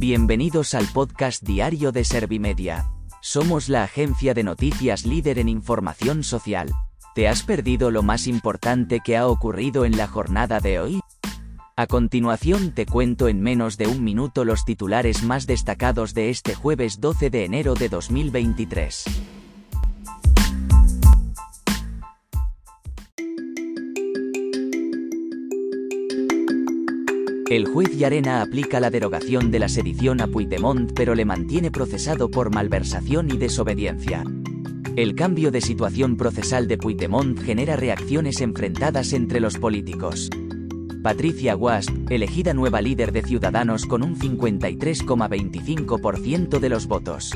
Bienvenidos al podcast diario de Servimedia. Somos la agencia de noticias líder en información social. ¿Te has perdido lo más importante que ha ocurrido en la jornada de hoy? A continuación te cuento en menos de un minuto los titulares más destacados de este jueves 12 de enero de 2023. El juez Llarena aplica la derogación de la sedición a Puigdemont pero le mantiene procesado por malversación y desobediencia. El cambio de situación procesal de Puigdemont genera reacciones enfrentadas entre los políticos. Patricia Guasp, elegida nueva líder de Ciudadanos con un 53,25% de los votos.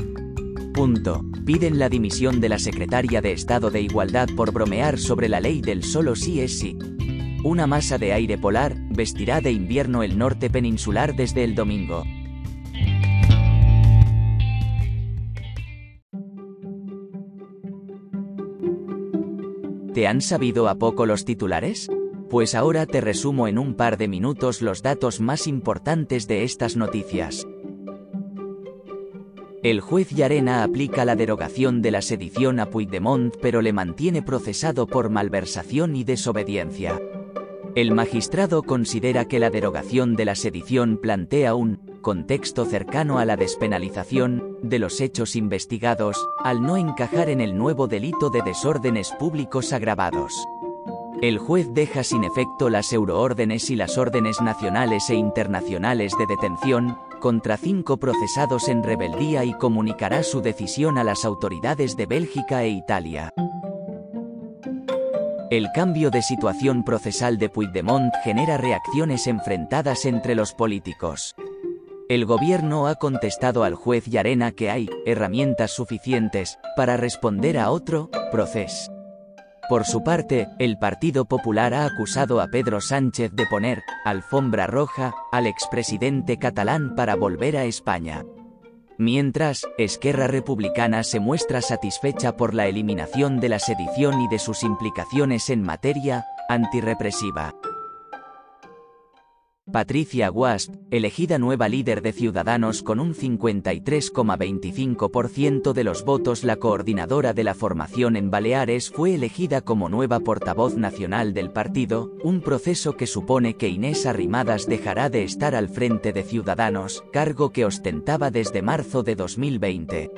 Punto. Piden la dimisión de la secretaria de Estado de Igualdad por bromear sobre la ley del solo sí es sí. Una masa de aire polar vestirá de invierno el norte peninsular desde el domingo. ¿Te han sabido a poco los titulares? Pues ahora te resumo en un par de minutos los datos más importantes de estas noticias. El juez Llarena aplica la derogación de la sedición a Puigdemont pero le mantiene procesado por malversación y desobediencia. El magistrado considera que la derogación de la sedición plantea un contexto cercano a la despenalización de los hechos investigados, al no encajar en el nuevo delito de desórdenes públicos agravados. El juez deja sin efecto las euroórdenes y las órdenes nacionales e internacionales de detención contra cinco procesados en rebeldía y comunicará su decisión a las autoridades de Bélgica e Italia. El cambio de situación procesal de Puigdemont genera reacciones enfrentadas entre los políticos. El gobierno ha contestado al juez Yarena que hay herramientas suficientes para responder a otro proceso. Por su parte, el Partido Popular ha acusado a Pedro Sánchez de poner alfombra roja al expresidente catalán para volver a España. Mientras, Esquerra Republicana se muestra satisfecha por la eliminación de la sedición y de sus implicaciones en materia antirrepresiva. Patricia Guasp, elegida nueva líder de Ciudadanos con un 53,25% de los votos, la coordinadora de la formación en Baleares fue elegida como nueva portavoz nacional del partido, un proceso que supone que Inés Arrimadas dejará de estar al frente de Ciudadanos, cargo que ostentaba desde marzo de 2020.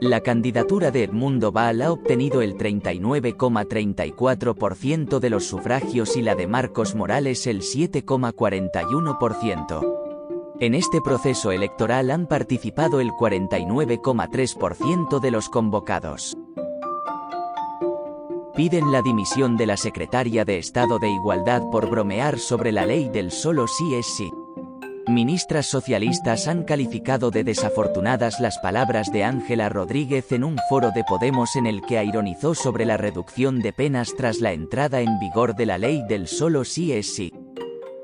La candidatura de Edmundo Val ha obtenido el 39,34% de los sufragios y la de Marcos Morales el 7,41%. En este proceso electoral han participado el 49,3% de los convocados. Piden la dimisión de la secretaria de Estado de Igualdad por bromear sobre la ley del solo sí es sí. Ministras socialistas han calificado de desafortunadas las palabras de Ángela Rodríguez en un foro de Podemos en el que ironizó sobre la reducción de penas tras la entrada en vigor de la ley del solo sí es sí.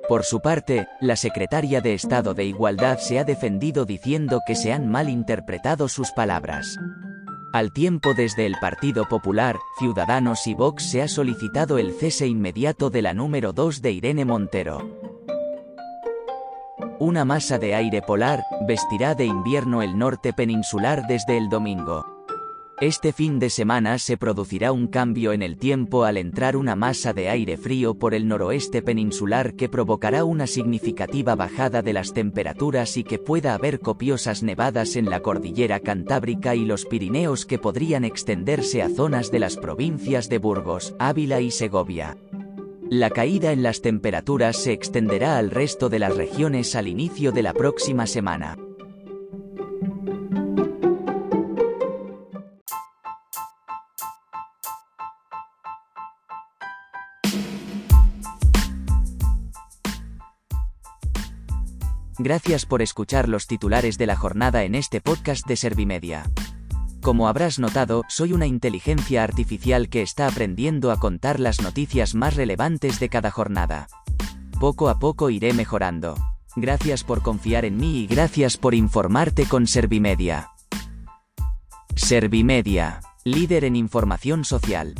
Por su parte, la secretaria de Estado de Igualdad se ha defendido diciendo que se han malinterpretado sus palabras. Al tiempo desde el Partido Popular, Ciudadanos y Vox se ha solicitado el cese inmediato de la número 2 de Irene Montero. Una masa de aire polar vestirá de invierno el norte peninsular desde el domingo. Este fin de semana se producirá un cambio en el tiempo al entrar una masa de aire frío por el noroeste peninsular que provocará una significativa bajada de las temperaturas y que pueda haber copiosas nevadas en la cordillera Cantábrica y los Pirineos que podrían extenderse a zonas de las provincias de Burgos, Ávila y Segovia. La caída en las temperaturas se extenderá al resto de las regiones al inicio de la próxima semana. Gracias por escuchar los titulares de la jornada en este podcast de Servimedia. Como habrás notado, soy una inteligencia artificial que está aprendiendo a contar las noticias más relevantes de cada jornada. Poco a poco iré mejorando. Gracias por confiar en mí y gracias por informarte con Servimedia. Servimedia, líder en información social.